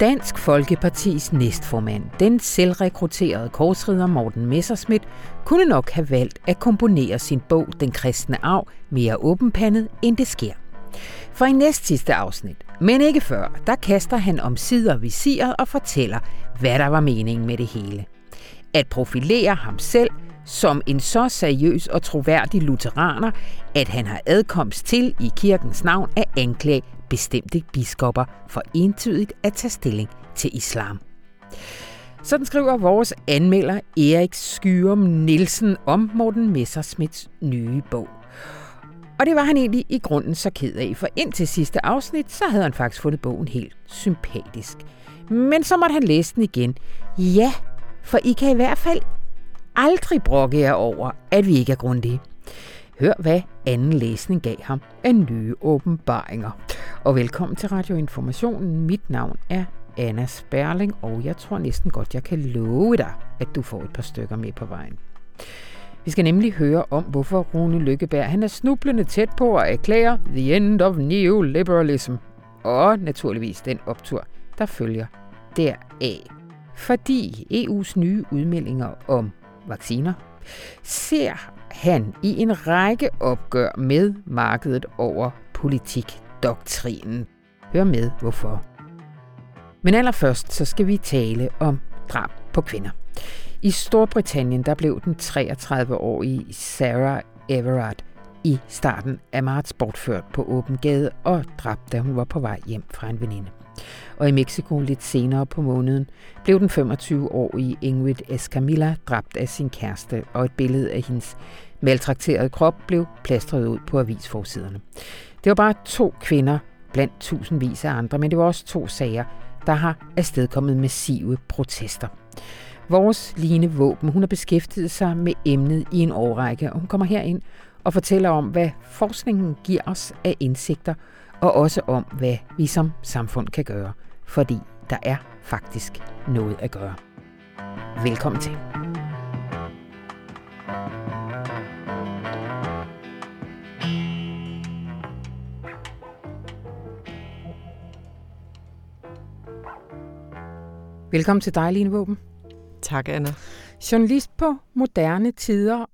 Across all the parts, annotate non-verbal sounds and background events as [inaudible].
Dansk Folkepartis næstformand, den selvrekrutterede korsrider Morten Messerschmidt, kunne nok have valgt at komponere sin bog Den kristne arv mere åbenpandet, end det sker. For i næst sidste afsnit, men ikke før, der kaster han om sider visiret og fortæller, hvad der var meningen med det hele. At profilere ham selv som en så seriøs og troværdig lutheraner, at han har adkomst til i kirkens navn at anklage bestemte biskopper for entydigt at tage stilling til islam. Sådan skriver vores anmelder Erik Skyrum Nielsen om Morten Messersmiths nye bog. Og det var han egentlig i grunden så ked af, for indtil sidste afsnit, så havde han faktisk fundet bogen helt sympatisk. Men så måtte han læse den igen. Ja, for I kan i hvert fald aldrig brokke jer over, at vi ikke er grundige. Hør, hvad anden læsning gav ham af nye åbenbaringer. Og velkommen til Radioinformationen. Mit navn er Anna Sperling, og jeg tror næsten godt, jeg kan love dig, at du får et par stykker med på vejen. Vi skal nemlig høre om, hvorfor Rune Lykkeberg han er snublende tæt på at erklære The End of Neoliberalism. Og naturligvis den optur, der følger deraf. Fordi EU's nye udmeldinger om vacciner ser han i en række opgør med markedet over politikdoktrinen. Hør med hvorfor. Men allerførst så skal vi tale om drab på kvinder. I Storbritannien der blev den 33-årige Sarah Everard i starten af marts bortført på åben gade og dræbt, da hun var på vej hjem fra en veninde. Og i Mexico lidt senere på måneden blev den 25-årige Ingrid Escamilla dræbt af sin kæreste, og et billede af hendes maltrakterede krop blev plastret ud på avisforsiderne. Det var bare to kvinder blandt tusindvis af andre, men det var også to sager, der har afstedkommet massive protester. Vores Line Våben, hun har beskæftiget sig med emnet i en årrække, og hun kommer her ind og fortæller om, hvad forskningen giver os af indsigter, og også om, hvad vi som samfund kan gøre, fordi der er faktisk noget at gøre. Velkommen til. Velkommen til dig, Line Våben. Tak, Anna. Journalist på moderne tider,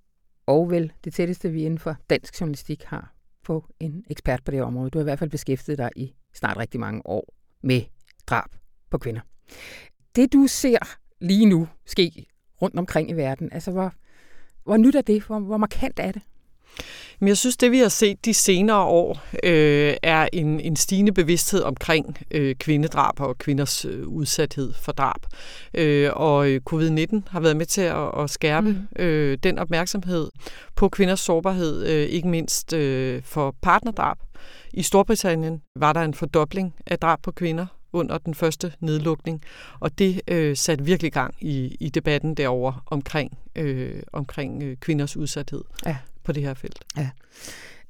og vel det tætteste, vi inden for dansk journalistik har på en ekspert på det område. Du har i hvert fald beskæftiget dig i snart rigtig mange år med drab på kvinder. Det, du ser lige nu ske rundt omkring i verden, altså hvor, hvor nyt er det? Hvor, hvor markant er det? Men jeg synes, det vi har set de senere år, øh, er en, en stigende bevidsthed omkring øh, kvindedrab og kvinders øh, udsathed for drab. Øh, og øh, covid-19 har været med til at, at skærpe mm. øh, den opmærksomhed på kvinders sårbarhed, øh, ikke mindst øh, for partnerdrab. I Storbritannien var der en fordobling af drab på kvinder under den første nedlukning, og det øh, satte virkelig gang i, i debatten derover omkring, øh, omkring øh, kvinders udsathed. Ja på det her felt. Ja.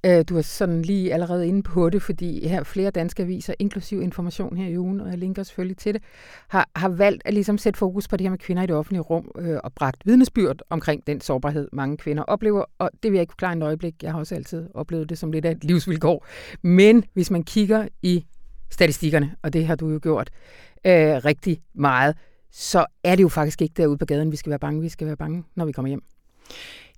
Øh, du er sådan lige allerede inde på det, fordi her flere danske aviser, inklusiv information her i ugen, og jeg linker selvfølgelig til det, har, har valgt at ligesom sætte fokus på det her med kvinder i det offentlige rum øh, og bragt vidnesbyrd omkring den sårbarhed, mange kvinder oplever. Og det vil jeg ikke forklare en øjeblik. Jeg har også altid oplevet det som lidt af et livsvilkår. Men hvis man kigger i statistikkerne, og det har du jo gjort øh, rigtig meget, så er det jo faktisk ikke derude på gaden, vi skal være bange. Vi skal være bange, når vi kommer hjem.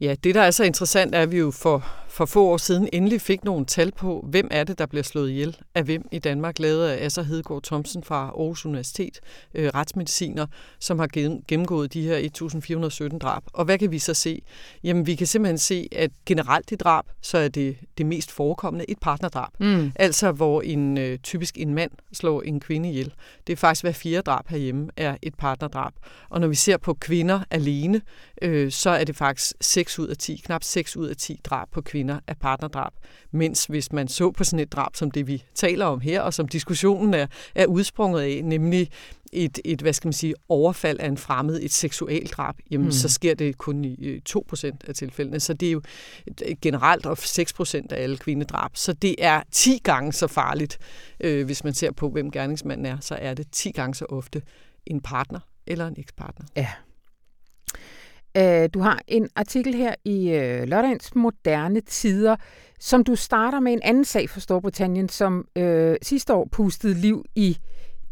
Ja, det der er så interessant, er, at vi jo for, for få år siden endelig fik nogle tal på, hvem er det, der bliver slået ihjel af hvem i Danmark, lavet af Asser Hedegaard Thomsen fra Aarhus Universitet, øh, retsmediciner, som har gennemgået de her 1417 drab. Og hvad kan vi så se? Jamen, vi kan simpelthen se, at generelt i drab, så er det det mest forekommende et partnerdrab. Mm. Altså, hvor en øh, typisk en mand slår en kvinde ihjel. Det er faktisk hver fire drab herhjemme er et partnerdrab. Og når vi ser på kvinder alene, øh, så er det faktisk 6 ud af 10, knap 6 ud af 10 drab på kvinder af partnerdrab. Mens hvis man så på sådan et drab som det, vi taler om her, og som diskussionen er, er udsprunget af, nemlig et, et, hvad skal man sige, overfald af en fremmed, et seksualdrab, jamen mm. så sker det kun i 2% af tilfældene. Så det er jo generelt og 6% af alle kvindedrab. Så det er 10 gange så farligt, øh, hvis man ser på, hvem gerningsmanden er, så er det 10 gange så ofte en partner eller en ekspartner. Ja, Øh, du har en artikel her i øh, lørdagens moderne tider, som du starter med en anden sag fra Storbritannien, som øh, sidste år pustede liv i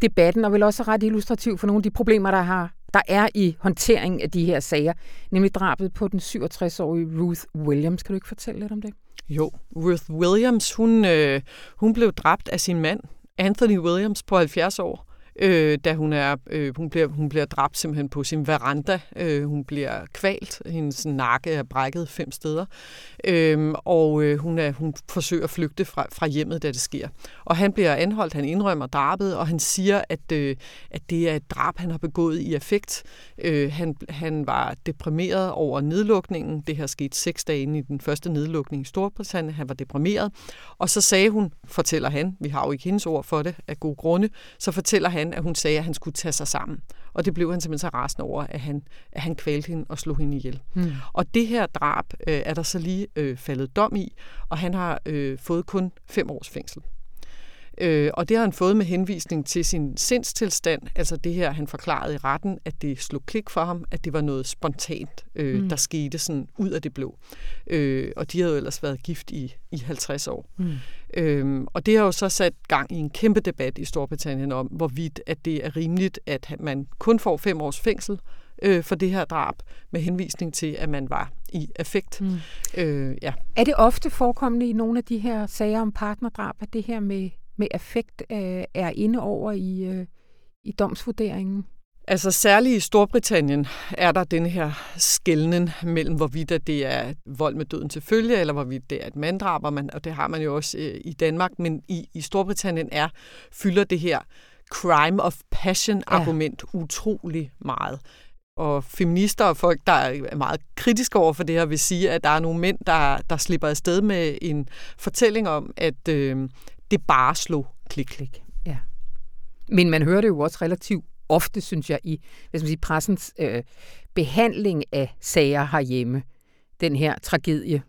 debatten, og vel også ret illustrativ for nogle af de problemer, der, har, der er i håndteringen af de her sager, nemlig drabet på den 67-årige Ruth Williams. Kan du ikke fortælle lidt om det? Jo, Ruth Williams, hun, øh, hun blev dræbt af sin mand, Anthony Williams, på 70 år øh, da hun er øh, hun bliver hun bliver dræbt simpelthen på sin veranda. Øh, hun bliver kvalt, hendes nakke er brækket fem steder, øh, og øh, hun er hun forsøger at flygte fra, fra hjemmet, da det sker. Og han bliver anholdt, han indrømmer drabet, og han siger, at øh, at det er et drab, han har begået i affekt. Øh, han han var deprimeret over nedlukningen. Det her skete seks dage inden i den første nedlukning i Storbritannien. Han var deprimeret, og så sagde hun, fortæller han, vi har jo ikke hendes ord for det af gode grunde, så fortæller han, at hun sagde, at han skulle tage sig sammen. Og det blev han simpelthen så rasende over, at han, at han kvalte hende og slog hende ihjel. Mm. Og det her drab øh, er der så lige øh, faldet dom i, og han har øh, fået kun fem års fængsel. Øh, og det har han fået med henvisning til sin sindstilstand, altså det her, han forklarede i retten, at det slog klik for ham, at det var noget spontant, øh, mm. der skete sådan ud af det blå. Øh, og de havde jo ellers været gift i, i 50 år. Mm. Øh, og det har jo så sat gang i en kæmpe debat i Storbritannien om, hvorvidt at det er rimeligt, at man kun får fem års fængsel, øh, for det her drab, med henvisning til, at man var i affekt. Mm. Øh, ja. Er det ofte forekommende i nogle af de her sager om partnerdrab, at det her med med affekt øh, er inde over i, øh, i domsvurderingen? Altså særligt i Storbritannien er der den her skældning mellem, hvorvidt det er vold med døden til følge, eller hvorvidt det er et manddrab, og, man, og det har man jo også øh, i Danmark, men i, i Storbritannien er fylder det her crime of passion argument ja. utrolig meget. Og feminister og folk, der er meget kritiske over for det her, vil sige, at der er nogle mænd, der, der slipper afsted med en fortælling om, at øh, det bare slog klik. klik. Ja. Men man hører det jo også relativt ofte, synes jeg, i hvad skal man sige, pressens øh, behandling af sager herhjemme. Den her tragedie,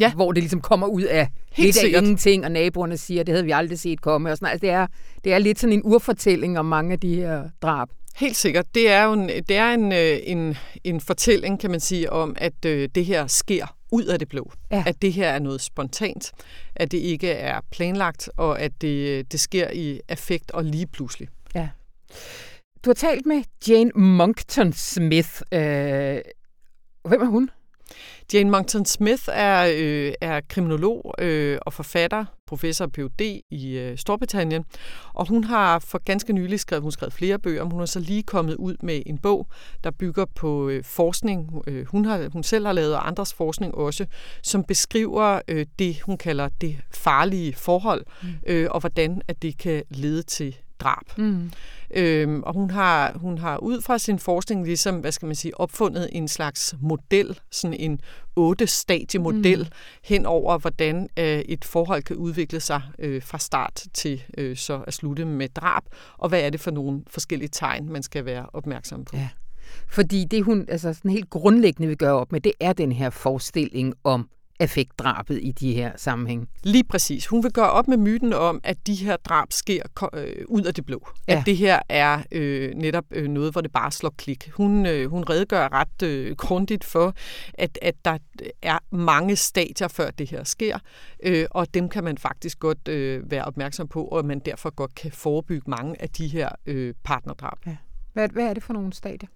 ja. hvor det ligesom kommer ud af Helt lidt sikkert. af ingenting, og naboerne siger, det havde vi aldrig set komme. Og sådan. Altså, det, er, det er lidt sådan en urfortælling om mange af de her drab. Helt sikkert. Det er jo en, det er en, øh, en, en fortælling, kan man sige, om, at øh, det her sker ud af det blå. Ja. At det her er noget spontant, at det ikke er planlagt, og at det, det sker i affekt og lige pludselig. Ja. Du har talt med Jane Monkton Smith. Øh, hvem er hun? Jane Monkton Smith er, øh, er kriminolog øh, og forfatter, professor og Ph.D. i øh, Storbritannien, og hun har for ganske nylig skrevet, hun skrevet flere bøger, men hun har så lige kommet ud med en bog, der bygger på øh, forskning, øh, hun, har, hun selv har lavet, og andres forskning også, som beskriver øh, det, hun kalder det farlige forhold, mm. øh, og hvordan at det kan lede til drab. Mm. Øhm, og hun har, hun har ud fra sin forskning ligesom, hvad skal man sige, opfundet en slags model, sådan en otte stadiemodel mm. hen over, hvordan øh, et forhold kan udvikle sig øh, fra start til øh, så at slutte med drab, og hvad er det for nogle forskellige tegn, man skal være opmærksom på. Ja. Fordi det hun altså sådan helt grundlæggende vil gøre op med, det er den her forestilling om effektdrabet i de her sammenhæng. Lige præcis. Hun vil gøre op med myten om, at de her drab sker øh, ud af det blå. Ja. At det her er øh, netop øh, noget, hvor det bare slår klik. Hun, øh, hun redegør ret øh, grundigt for, at, at der er mange stadier, før det her sker, øh, og dem kan man faktisk godt øh, være opmærksom på, og man derfor godt kan forebygge mange af de her øh, partnerdrab. Ja. Hvad, hvad er det for nogle stadier?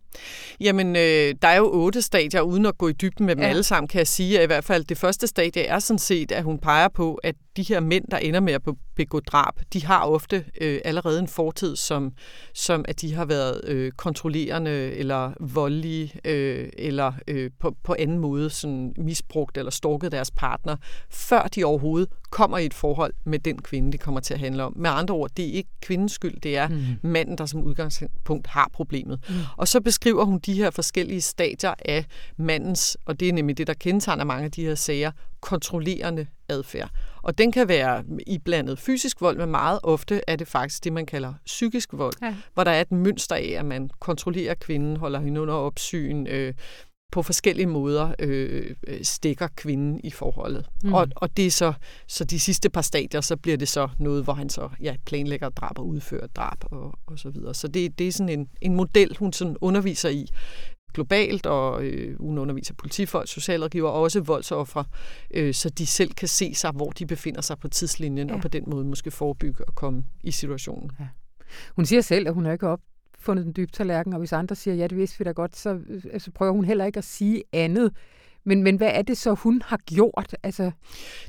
Jamen, øh, der er jo otte stadier, uden at gå i dybden med dem ja. alle sammen, kan jeg sige. At I hvert fald det første stadie er sådan set, at hun peger på, at de her mænd, der ender med at begå drab, de har ofte øh, allerede en fortid, som, som at de har været øh, kontrollerende eller voldelige, øh, eller øh, på, på anden måde sådan misbrugt eller stalket deres partner, før de overhovedet kommer i et forhold med den kvinde, det kommer til at handle om. Med andre ord, det er ikke kvindens skyld, det er mm. manden, der som udgangspunkt har problemet. Mm. Og så beskriver hun de her forskellige stadier af mandens, og det er nemlig det, der kendetegner mange af de her sager, kontrollerende adfærd. Og den kan være i blandet fysisk vold, men meget ofte er det faktisk det, man kalder psykisk vold, ja. hvor der er et mønster af, at man kontrollerer kvinden, holder hende under opsyn, øh, på forskellige måder øh, stikker kvinden i forholdet. Mm. Og, og det er så, så de sidste par stadier, så bliver det så noget, hvor han så ja, planlægger drab og udfører drab og, og så videre. Så det, det er sådan en, en model, hun sådan underviser i globalt, og øh, hun underviser politifolk, socialrådgiver og også voldsoffre, øh, så de selv kan se sig, hvor de befinder sig på tidslinjen, ja. og på den måde måske forebygge og komme i situationen. Ja. Hun siger selv, at hun ikke har fundet den dybe tallerken, og hvis andre siger, ja, det vidste vi da godt, så, så prøver hun heller ikke at sige andet. Men, men hvad er det så, hun har gjort? Altså...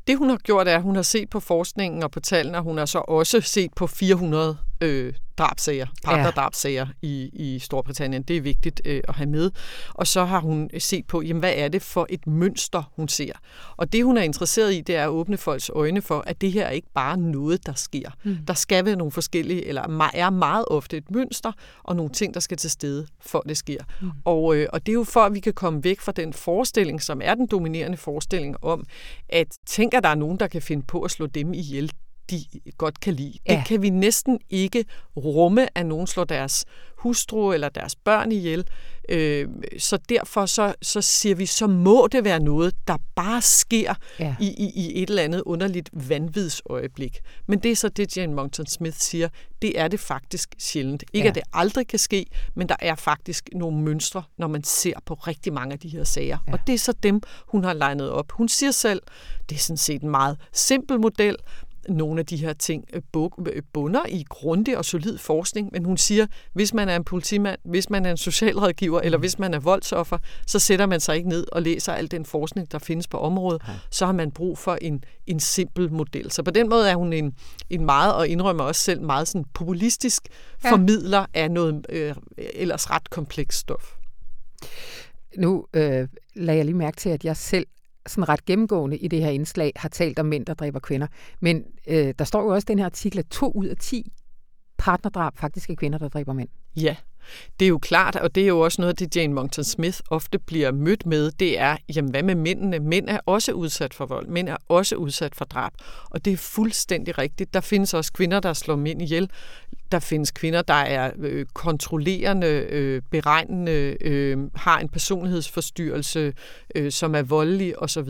Det, hun har gjort, er, at hun har set på forskningen og på tallene, og hun har så også set på 400 øh, drabsager, partnerdrabsager ja. i, i Storbritannien. Det er vigtigt øh, at have med. Og så har hun set på, jamen, hvad er det for et mønster, hun ser. Og det, hun er interesseret i, det er at åbne folks øjne for, at det her er ikke bare noget, der sker. Mm. Der skal være nogle forskellige, eller er meget ofte et mønster, og nogle ting, der skal til stede, for det sker. Mm. Og, øh, og det er jo for, at vi kan komme væk fra den forestilling, som er den dominerende forestilling om, at tænker, der er nogen, der kan finde på at slå dem ihjel de godt kan lide. Ja. Det kan vi næsten ikke rumme, at nogen slår deres hustru eller deres børn ihjel. Øh, så derfor så, så siger vi, så må det være noget, der bare sker ja. i, i, i et eller andet underligt vanvidsøjeblik. Men det er så det, Jane Monkton Smith siger, det er det faktisk sjældent. Ikke ja. at det aldrig kan ske, men der er faktisk nogle mønstre, når man ser på rigtig mange af de her sager. Ja. Og det er så dem, hun har legnet op. Hun siger selv, det er sådan set en meget simpel model, nogle af de her ting øh, øh, bunder i grundig og solid forskning, men hun siger, hvis man er en politimand, hvis man er en socialrådgiver, eller hvis man er voldsoffer, så sætter man sig ikke ned og læser al den forskning, der findes på området. Ja. Så har man brug for en, en simpel model. Så på den måde er hun en, en meget, og indrømmer også selv, meget sådan populistisk ja. formidler af noget øh, ellers ret komplekst stof. Nu øh, lader jeg lige mærke til, at jeg selv sådan ret gennemgående i det her indslag har talt om mænd, der dræber kvinder. Men øh, der står jo også i den her artikel, at to ud af ti partnerdrab faktisk er kvinder, der dræber mænd. Ja, det er jo klart, og det er jo også noget, det Jane Monkton Smith ofte bliver mødt med, det er, jamen hvad med mændene? Mænd er også udsat for vold, mænd er også udsat for drab, og det er fuldstændig rigtigt. Der findes også kvinder, der slår mænd ihjel. Der findes kvinder, der er øh, kontrollerende, øh, beregnende, øh, har en personlighedsforstyrrelse, øh, som er voldelig osv.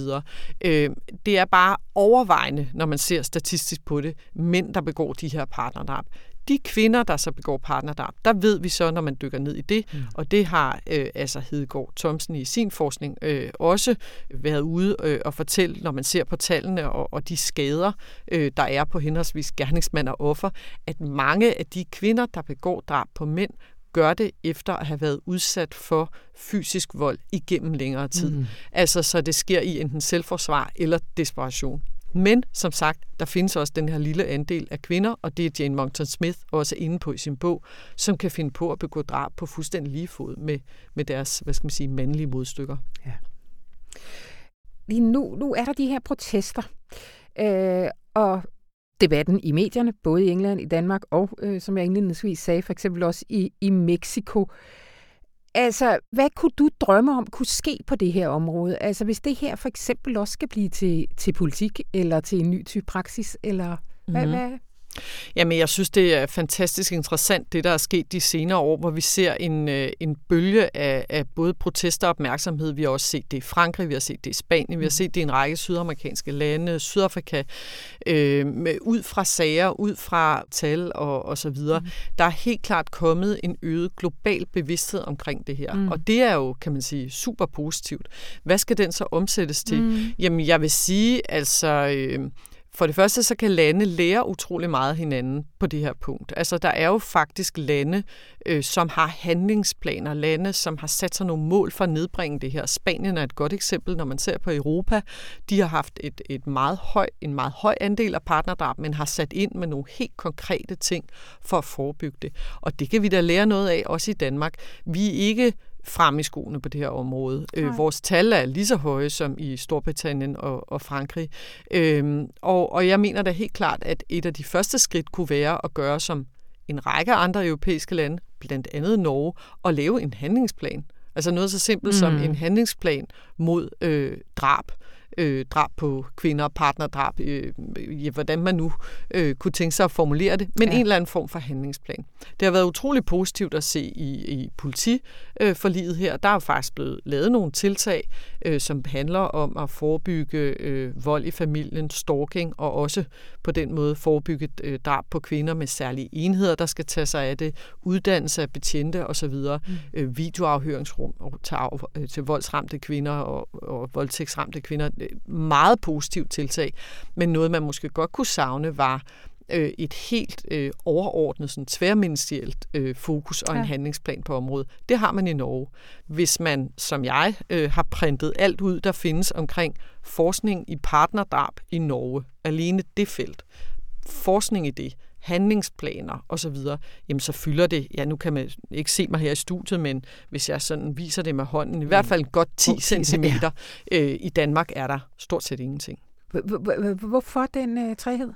Øh, det er bare overvejende, når man ser statistisk på det, mænd, der begår de her partnerdrab de kvinder, der så begår partnerdrab, der ved vi så, når man dykker ned i det, mm. og det har øh, altså Hedegaard Thomsen i sin forskning øh, også været ude øh, og fortælle, når man ser på tallene og, og de skader, øh, der er på henholdsvis gerningsmand og offer, at mange af de kvinder, der begår drab på mænd, gør det efter at have været udsat for fysisk vold igennem længere tid. Mm. Altså så det sker i enten selvforsvar eller desperation. Men som sagt, der findes også den her lille andel af kvinder, og det er Jane Monkton Smith også inde på i sin bog, som kan finde på at begå drab på fuldstændig lige fod med, med deres, hvad skal man sige, mandlige modstykker. Ja. Lige nu, nu er der de her protester, øh, og debatten i medierne, både i England, i Danmark og, øh, som jeg indledningsvis sagde, for eksempel også i, i Mexico. Altså, hvad kunne du drømme om kunne ske på det her område? Altså, hvis det her for eksempel også skal blive til, til politik, eller til en ny type praksis, eller hvad, mm-hmm. hvad, Jamen, jeg synes, det er fantastisk interessant, det der er sket de senere år, hvor vi ser en, øh, en bølge af, af både protester og opmærksomhed. Vi har også set det i Frankrig, vi har set det i Spanien, vi har mm. set det i en række sydamerikanske lande, Sydafrika, øh, med, ud fra sager, ud fra tal og, og så videre. Mm. Der er helt klart kommet en øget global bevidsthed omkring det her, mm. og det er jo, kan man sige, super positivt. Hvad skal den så omsættes til? Mm. Jamen, jeg vil sige, altså... Øh, for det første, så kan lande lære utrolig meget hinanden på det her punkt. Altså, der er jo faktisk lande, øh, som har handlingsplaner, lande, som har sat sig nogle mål for at nedbringe det her. Spanien er et godt eksempel, når man ser på Europa. De har haft et, et meget høj, en meget høj andel af partnerdrab, men har sat ind med nogle helt konkrete ting for at forebygge det. Og det kan vi da lære noget af, også i Danmark. Vi er ikke frem i skoene på det her område. Øh, vores tal er lige så høje som i Storbritannien og, og Frankrig. Øhm, og, og jeg mener da helt klart, at et af de første skridt kunne være at gøre som en række andre europæiske lande, blandt andet Norge, og lave en handlingsplan. Altså noget så simpelt mm. som en handlingsplan mod øh, drab øh, drab på kvinder, partnerdrab, øh, ja, hvordan man nu øh, kunne tænke sig at formulere det, men ja. en eller anden form for handlingsplan. Det har været utrolig positivt at se i, i politiforliget her. Der er faktisk blevet lavet nogle tiltag, øh, som handler om at forebygge øh, vold i familien, stalking, og også på den måde forebygge øh, drab på kvinder med særlige enheder, der skal tage sig af det, uddannelse af betjente osv., mm. øh, videoafhøringsrum til, øh, til voldsramte kvinder og, og voldtægtsramte kvinder meget positivt tiltag, men noget, man måske godt kunne savne, var øh, et helt øh, overordnet, sådan tværministerielt øh, fokus og ja. en handlingsplan på området. Det har man i Norge. Hvis man, som jeg, øh, har printet alt ud, der findes omkring forskning i partnerdrab i Norge, alene det felt, forskning i det, handlingsplaner osv., jamen så fylder det, ja nu kan man ikke se mig her i studiet, men hvis jeg sådan viser det med hånden, i hvert fald godt 10 cm øh, i Danmark er der stort set ingenting. Hvorfor den øh, træhed?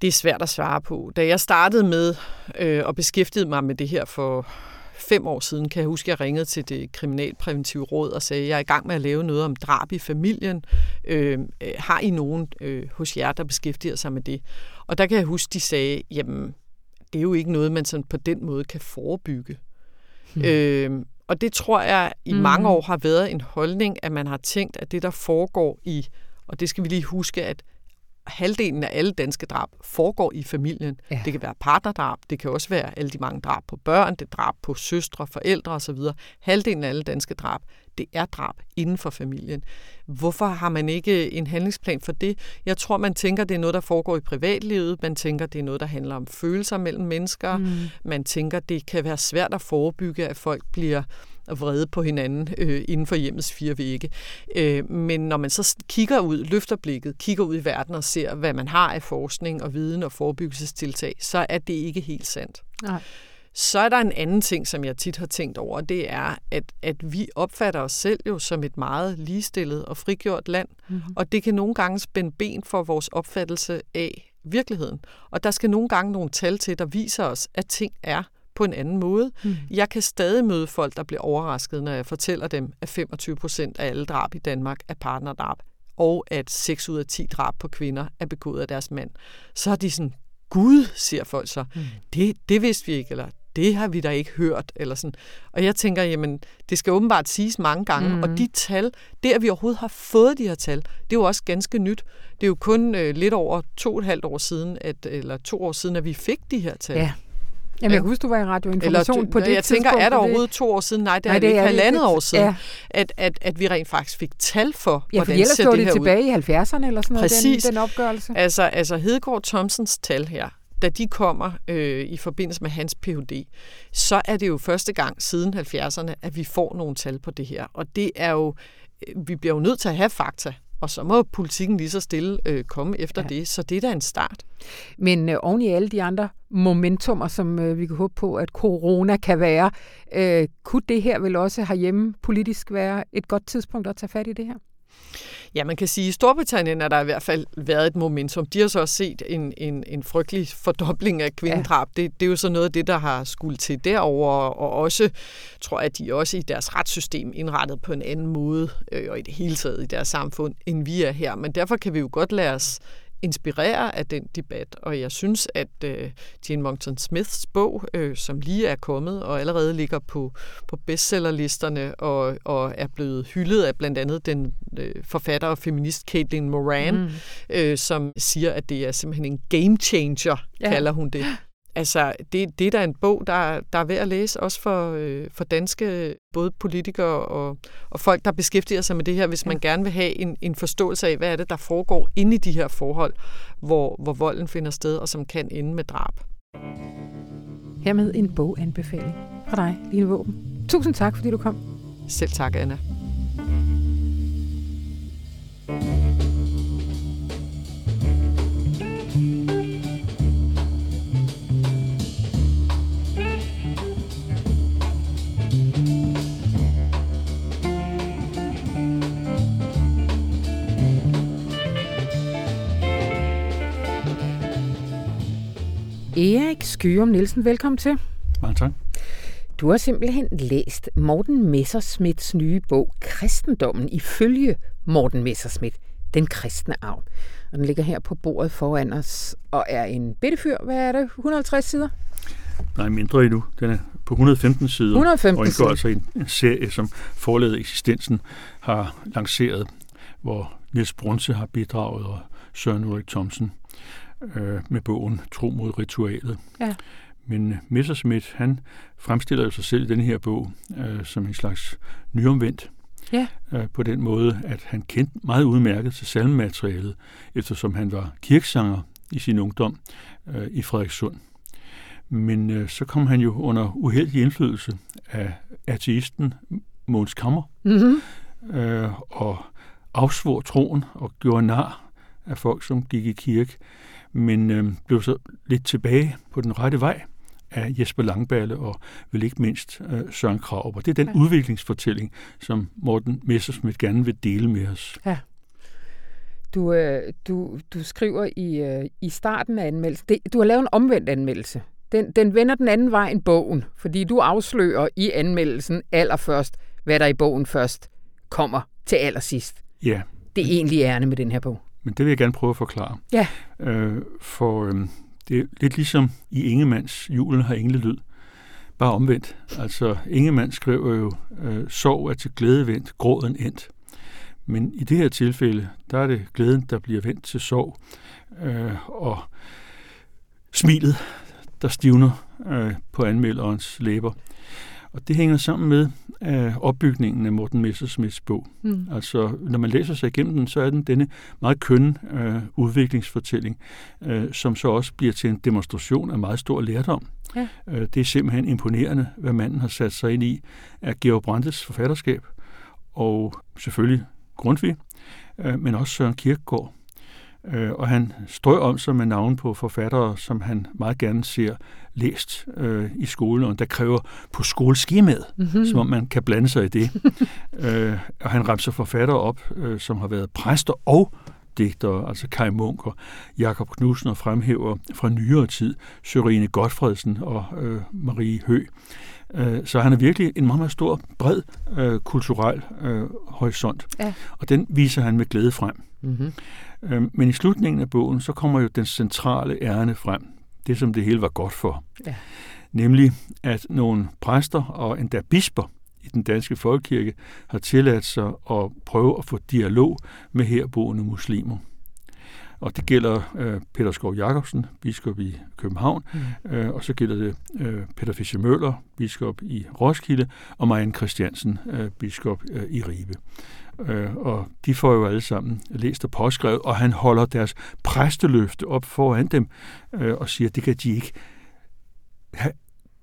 Det er svært at svare på. Da jeg startede med øh, at beskæftige mig med det her for fem år siden, kan jeg huske, at jeg ringede til det kriminalpræventive råd og sagde, at jeg er i gang med at lave noget om drab i familien. Øh, øh, har I nogen øh, hos jer, der beskæftiger sig med det? Og der kan jeg huske, de sagde, jamen, det er jo ikke noget, man sådan på den måde kan forebygge. Hmm. Øh, og det tror jeg i mm. mange år har været en holdning, at man har tænkt, at det, der foregår i, og det skal vi lige huske, at halvdelen af alle danske drab foregår i familien. Ja. Det kan være partnerdrab, det kan også være alle de mange drab på børn, det er drab på søstre, forældre osv. Halvdelen af alle danske drab, det er drab inden for familien. Hvorfor har man ikke en handlingsplan for det? Jeg tror, man tænker, det er noget, der foregår i privatlivet. Man tænker, det er noget, der handler om følelser mellem mennesker. Mm. Man tænker, det kan være svært at forebygge, at folk bliver vrede på hinanden øh, inden for hjemmets fire vægge. Øh, men når man så kigger ud, løfter blikket, kigger ud i verden og ser, hvad man har af forskning og viden og forebyggelsestiltag, så er det ikke helt sandt. Nej. Så er der en anden ting, som jeg tit har tænkt over, det er, at, at vi opfatter os selv jo som et meget ligestillet og frigjort land, mm-hmm. og det kan nogle gange spænde ben for vores opfattelse af virkeligheden. Og der skal nogle gange nogle tal til, der viser os, at ting er på en anden måde. Mm. Jeg kan stadig møde folk, der bliver overrasket, når jeg fortæller dem, at 25 procent af alle drab i Danmark er partnerdrab, og at 6 ud af 10 drab på kvinder er begået af deres mand. Så er de sådan, Gud, siger folk så, mm. det, det vidste vi ikke, eller det har vi da ikke hørt. Eller sådan. Og jeg tænker, jamen, det skal åbenbart siges mange gange, mm. og de tal, det at vi overhovedet har fået de her tal, det er jo også ganske nyt. Det er jo kun øh, lidt over to og et halvt år siden, at, eller to år siden, at vi fik de her tal. Ja. Jamen, jeg husker, du var i Radio Information Eller, på det Jeg tænker, er der overhovedet to år siden? Nej, det er, Nej, det er halvandet år siden, ja. at, at, at vi rent faktisk fik tal for, ja, hvordan ser det, det her tilbage i 70'erne eller sådan noget, Præcis. Den, den opgørelse. Altså, altså Hedegaard Thomsens tal her, da de kommer øh, i forbindelse med hans Ph.D., så er det jo første gang siden 70'erne, at vi får nogle tal på det her. Og det er jo, øh, vi bliver jo nødt til at have fakta og så må politikken lige så stille øh, komme efter ja. det. Så det er da en start. Men øh, oven i alle de andre momentummer, som øh, vi kan håbe på, at corona kan være, øh, kunne det her vel også herhjemme politisk være et godt tidspunkt at tage fat i det her? Ja, man kan sige, at i Storbritannien er der i hvert fald været et momentum. De har så også set en, en, en frygtelig fordobling af kvindedrab. Ja. Det, det er jo så noget af det, der har skulle til derover og også, tror jeg, at de også i deres retssystem indrettet på en anden måde, øh, og i det hele taget i deres samfund, end vi er her. Men derfor kan vi jo godt lade os inspirere af den debat, og jeg synes, at øh, Jane Monckton Smiths bog, øh, som lige er kommet og allerede ligger på, på bestsellerlisterne og, og er blevet hyldet af blandt andet den øh, forfatter og feminist Caitlin Moran, mm. øh, som siger, at det er simpelthen en game changer, ja. kalder hun det. Altså, det, det er da en bog, der, der er værd at læse, også for, øh, for danske både politikere og, og folk, der beskæftiger sig med det her, hvis man gerne vil have en, en forståelse af, hvad er det, der foregår inde i de her forhold, hvor, hvor volden finder sted, og som kan ende med drab. Hermed en boganbefaling fra dig, Line Våben. Tusind tak, fordi du kom. Selv tak, Anna. Erik Skyrum Nielsen, velkommen til. Mange tak. Du har simpelthen læst Morten Messersmiths nye bog, Kristendommen ifølge Morten Messersmith, Den kristne arv. Og den ligger her på bordet foran os, og er en bitte fyr. Hvad er det? 150 sider? Nej, mindre endnu. Den er på 115 sider. 115 og indgår altså i en serie, som forladet eksistensen har lanceret, hvor Niels Brunse har bidraget, og Søren Ulrik Thomsen øh, med bogen Tro mod ritualet. Ja. Men Messerschmidt, han fremstiller jo sig selv i den her bog øh, som en slags nyomvendt. Ja. Øh, på den måde, at han kendte meget udmærket til salmematerialet, eftersom han var kirksanger i sin ungdom øh, i Frederikssund. Men øh, så kom han jo under uheldig indflydelse af ateisten Måns Kammer, mm-hmm. øh, og afsvor troen og gjorde nar af folk, som gik i kirke, men øh, blev så lidt tilbage på den rette vej af Jesper Langballe og vel ikke mindst øh, Søren Krav. Og det er den ja. udviklingsfortælling, som Morten Messersmith gerne vil dele med os. Ja. Du, øh, du, du skriver i, øh, i starten af anmeldelsen, det, du har lavet en omvendt anmeldelse. Den, den vender den anden vej end bogen, fordi du afslører i anmeldelsen allerførst, hvad der i bogen først kommer til allersidst. Ja. Det er egentlig ærne med den her bog. Men det vil jeg gerne prøve at forklare. Ja. Øh, for øh, det er lidt ligesom i Ingemands Julen har englelyd. Bare omvendt. Altså, Ingemann skriver jo, øh, sorg er til glæde vendt, gråden endt. Men i det her tilfælde, der er det glæden, der bliver vendt til sorg. Øh, og smilet, der stivner øh, på anmelderens læber. Og det hænger sammen med øh, opbygningen af Morten Messersmiths bog. Mm. Altså, når man læser sig igennem den, så er den denne meget kønne øh, udviklingsfortælling, øh, som så også bliver til en demonstration af meget stor lærdom. Ja. Øh, det er simpelthen imponerende, hvad manden har sat sig ind i af Georg Brandes forfatterskab, og selvfølgelig Grundtvig, øh, men også Søren Kierkegaard. Øh, og han strøg om sig med navn på forfattere, som han meget gerne ser læst øh, i skolen, og der kræver på skoleskemaet, mm-hmm. som om man kan blande sig i det. [laughs] øh, og han ramser forfattere op, øh, som har været præster og digtere, altså Kai Munk og Jakob Knudsen og fremhæver fra nyere tid Sørine Godfredsen og øh, Marie Hø. Øh, så han er virkelig en meget, meget stor, bred øh, kulturel øh, horisont, ja. og den viser han med glæde frem. Mm-hmm. Øh, men i slutningen af bogen, så kommer jo den centrale ærne frem, det som det hele var godt for. Ja. Nemlig, at nogle præster og endda bisper i den danske folkekirke har tilladt sig at prøve at få dialog med herboende muslimer. Og det gælder øh, Peter Skov Jacobsen, biskop i København, mm. øh, og så gælder det øh, Peter Fischer Møller, biskop i Roskilde, og Marianne Christiansen, øh, biskop øh, i Ribe. Øh, og de får jo alle sammen læst og påskrevet, og han holder deres præsteløfte op foran dem øh, og siger, at det kan de ikke have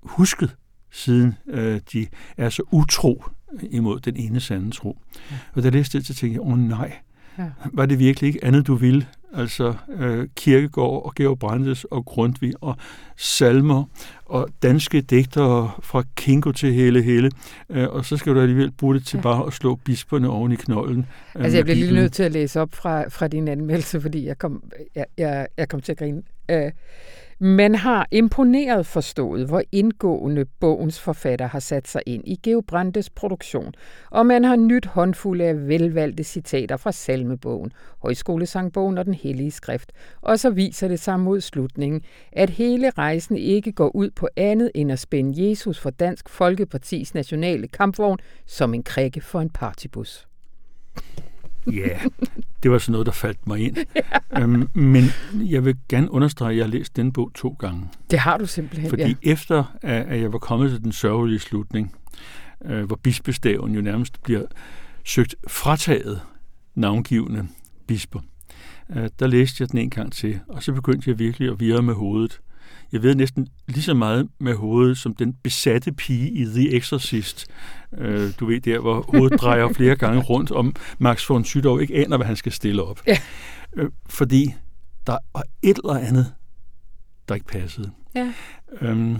husket, siden øh, de er så utro imod den ene sande tro. Ja. Og da jeg læste det, så tænkte jeg, åh oh, nej, ja. var det virkelig ikke andet, du ville? Altså øh, Kirkegård og Georg Brandes og Grundtvig og salmer og danske digtere fra Kingo til hele hele. Øh, og så skal du alligevel bruge det til ja. bare at slå bisperne oven i knollen. Øh, altså jeg bliver lige nødt til at læse op fra, fra din anmeldelse, fordi jeg kom, jeg, jeg, jeg kom til at grine. Øh, man har imponeret forstået, hvor indgående bogens forfatter har sat sig ind i Geo Brandes produktion, og man har nyt håndfulde af velvalgte citater fra salmebogen, højskolesangbogen og den hellige skrift, og så viser det sig mod slutningen, at hele rejsen ikke går ud på andet end at spænde Jesus for Dansk Folkepartis nationale kampvogn som en krikke for en partybus. Ja, det var sådan noget, der faldt mig ind. [laughs] ja. øhm, men jeg vil gerne understrege, at jeg har læst den bog to gange. Det har du simpelthen, Fordi ja. efter, at jeg var kommet til den sørgelige slutning, øh, hvor bispestaven jo nærmest bliver søgt frataget navngivende bisper, øh, der læste jeg den en gang til, og så begyndte jeg virkelig at virre med hovedet jeg ved næsten lige så meget med hovedet som den besatte pige i The Exorcist. Øh, du ved der, hvor hovedet drejer flere gange rundt, om Max von Sydow ikke aner, hvad han skal stille op. Ja. Øh, fordi der var et eller andet, der ikke passede. Ja. Øhm,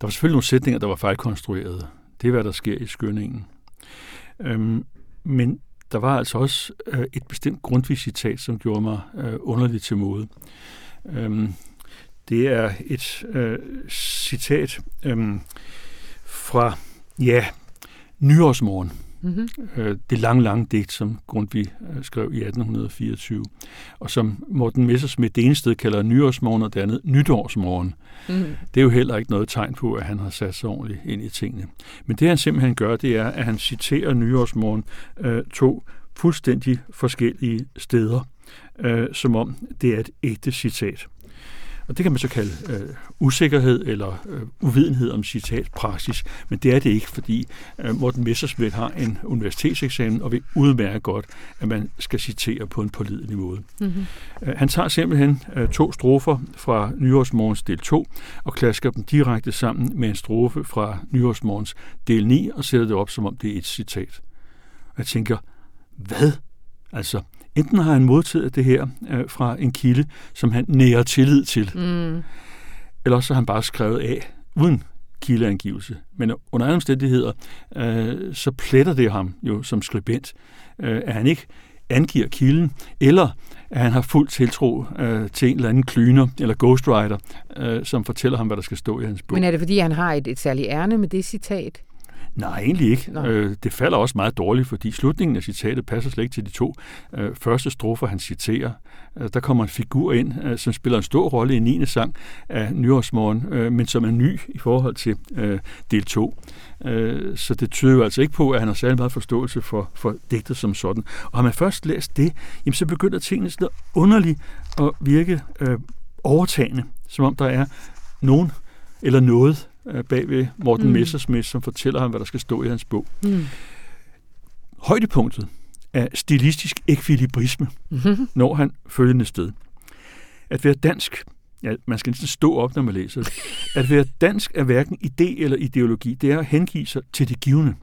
der var selvfølgelig nogle sætninger, der var fejlkonstruerede. Det er, hvad der sker i skyndingen. Øhm, men der var altså også øh, et bestemt grundvis-citat, som gjorde mig øh, underligt til mode. Øhm, det er et øh, citat øh, fra, ja, Nyårsmorgen. Mm-hmm. Det lange, lange digt, som Grundtvig øh, skrev i 1824, og som Morten Messersmith det ene sted kalder Nyårsmorgen, og det andet Nytårsmorgen. Mm-hmm. Det er jo heller ikke noget tegn på, at han har sat sig ordentligt ind i tingene. Men det han simpelthen gør, det er, at han citerer Nyårsmorgen øh, to fuldstændig forskellige steder, øh, som om det er et ægte citat. Og det kan man så kalde øh, usikkerhed eller øh, uvidenhed om citatpraksis, men det er det ikke, fordi øh, Morten Messersmith har en universitetseksamen og ved udmærke godt, at man skal citere på en pålidelig måde. Mm-hmm. Øh, han tager simpelthen øh, to strofer fra Nyårsmorgens del 2 og klasker dem direkte sammen med en strofe fra Nyårsmorgens del 9 og sætter det op, som om det er et citat. Jeg tænker, hvad? Altså, enten har han modtaget det her øh, fra en kilde, som han nærer tillid til, mm. eller så har han bare skrevet af, uden kildeangivelse. Men under andre omstændigheder, øh, så pletter det ham jo som skribent, øh, at han ikke angiver kilden, eller at han har fuld tiltro øh, til en eller anden klyner eller ghostwriter, øh, som fortæller ham, hvad der skal stå i hans bog. Men er det, fordi han har et, et særligt ærne med det citat? Nej, egentlig ikke. Øh, det falder også meget dårligt, fordi slutningen af citatet passer slet ikke til de to øh, første strofer, han citerer. Øh, der kommer en figur ind, øh, som spiller en stor rolle i 9. sang af Nyårsmorgen, øh, men som er ny i forhold til øh, del 2. Øh, så det tyder jo altså ikke på, at han har særlig meget forståelse for, for digtet som sådan. Og har man først læst det, jamen, så begynder tingene sådan underligt at virke øh, overtagende, som om der er nogen eller noget, bag ved Morten mm. Messersmith, som fortæller ham, hvad der skal stå i hans bog. Mm. Højdepunktet er stilistisk ekvilibrisme, mm-hmm. når han følgende sted. At være dansk, ja, man skal næsten stå op, når man læser det. At være dansk er hverken idé eller ideologi, det er at hengive sig til det givende.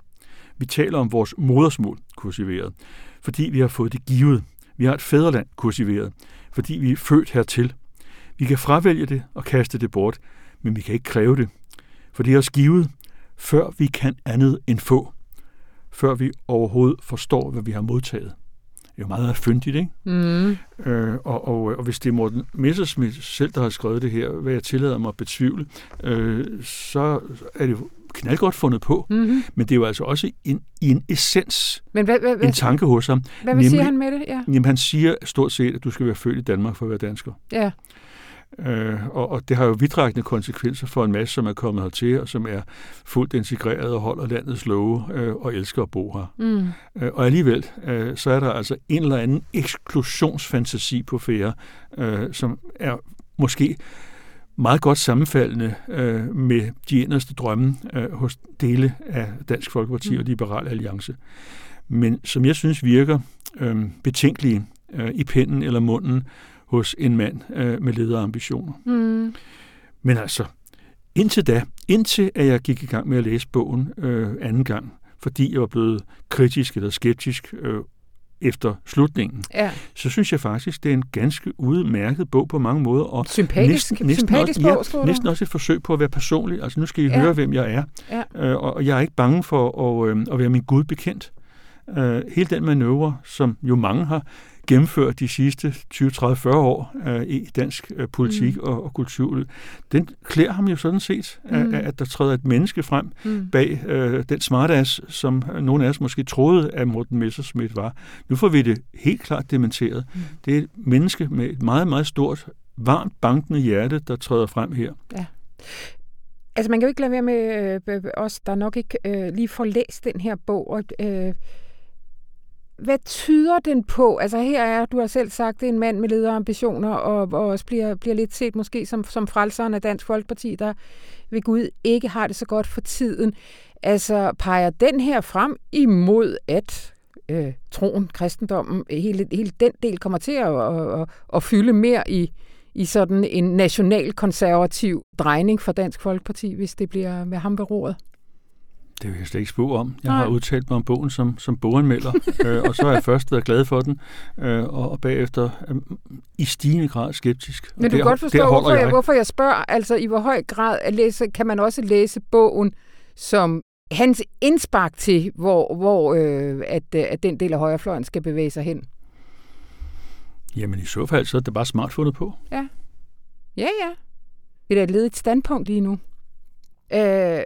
Vi taler om vores modersmål, kursiveret, fordi vi har fået det givet. Vi har et fædreland, kursiveret, fordi vi er født hertil. Vi kan fravælge det og kaste det bort, men vi kan ikke kræve det. For det er os givet, før vi kan andet end få. Før vi overhovedet forstår, hvad vi har modtaget. Det er jo meget fyndigt, ikke? Mm. Øh, og, og, og hvis det er Morten Messersmith selv, der har skrevet det her, hvad jeg tillader mig at betvivle, øh, så er det knaldgodt fundet på, mm-hmm. men det er jo altså også en, i en essens, men hvad, hvad, en tanke hos ham. Hvad vil sige han med det? Ja. Jamen, han siger stort set, at du skal være født i Danmark for at være dansker. Ja. Øh, og, og det har jo vidtrækkende konsekvenser for en masse, som er kommet hertil, og som er fuldt integreret og holder landets love øh, og elsker at bo her. Mm. Øh, og alligevel, øh, så er der altså en eller anden eksklusionsfantasi på færre, øh, som er måske meget godt sammenfaldende øh, med de inderste drømme øh, hos dele af Dansk Folkeparti mm. og Liberal Alliance. Men som jeg synes virker øh, betænkelige øh, i pinden eller munden hos en mand øh, med lederambitioner. Mm. Men altså, indtil da, indtil at jeg gik i gang med at læse bogen øh, anden gang, fordi jeg var blevet kritisk eller skeptisk øh, efter slutningen, ja. så synes jeg faktisk, det er en ganske udmærket bog på mange måder. Og sympatisk, næsten, næsten sympatisk også, bog, ja, næsten også et forsøg på at være personlig. Altså nu skal I ja. høre, hvem jeg er. Ja. Øh, og jeg er ikke bange for at, øh, at være min Gud bekendt. Øh, hele den manøvre, som jo mange har gennemført de sidste 20, 30, 40 år øh, i dansk øh, politik mm. og, og kultur, den klæder ham jo sådan set, mm. at, at der træder et menneske frem mm. bag øh, den smartass, som nogle af os måske troede, at Morten Messersmith var. Nu får vi det helt klart dementeret. Mm. Det er et menneske med et meget, meget stort, varmt bankende hjerte, der træder frem her. Ja. Altså man kan jo ikke lade være med øh, os, der nok ikke øh, lige får læst den her bog, og øh, hvad tyder den på? Altså her er, du har selv sagt, det er en mand med lederambitioner, og, og også bliver, bliver lidt set måske som, som frelseren af Dansk Folkeparti, der ved Gud ikke har det så godt for tiden. Altså peger den her frem imod, at øh, troen, kristendommen, hele, hele den del kommer til at, at, at, at fylde mere i, i sådan en nationalkonservativ drejning for Dansk Folkeparti, hvis det bliver med ham ved roret? Det vil jeg slet ikke spå om. Jeg Nej. har udtalt mig om bogen som, som boganmelder, [laughs] øh, og så har jeg først været glad for den, øh, og bagefter øh, i stigende grad skeptisk. Men du kan godt forstå, hvorfor jeg, hvorfor jeg spørger, altså i hvor høj grad at læse, kan man også læse bogen som hans indspark til, hvor, hvor øh, at, øh, at den del af højrefløjen skal bevæge sig hen? Jamen i så fald, så er det bare smart fundet på. Ja. Ja, ja. Det er et ledigt standpunkt lige nu. Øh,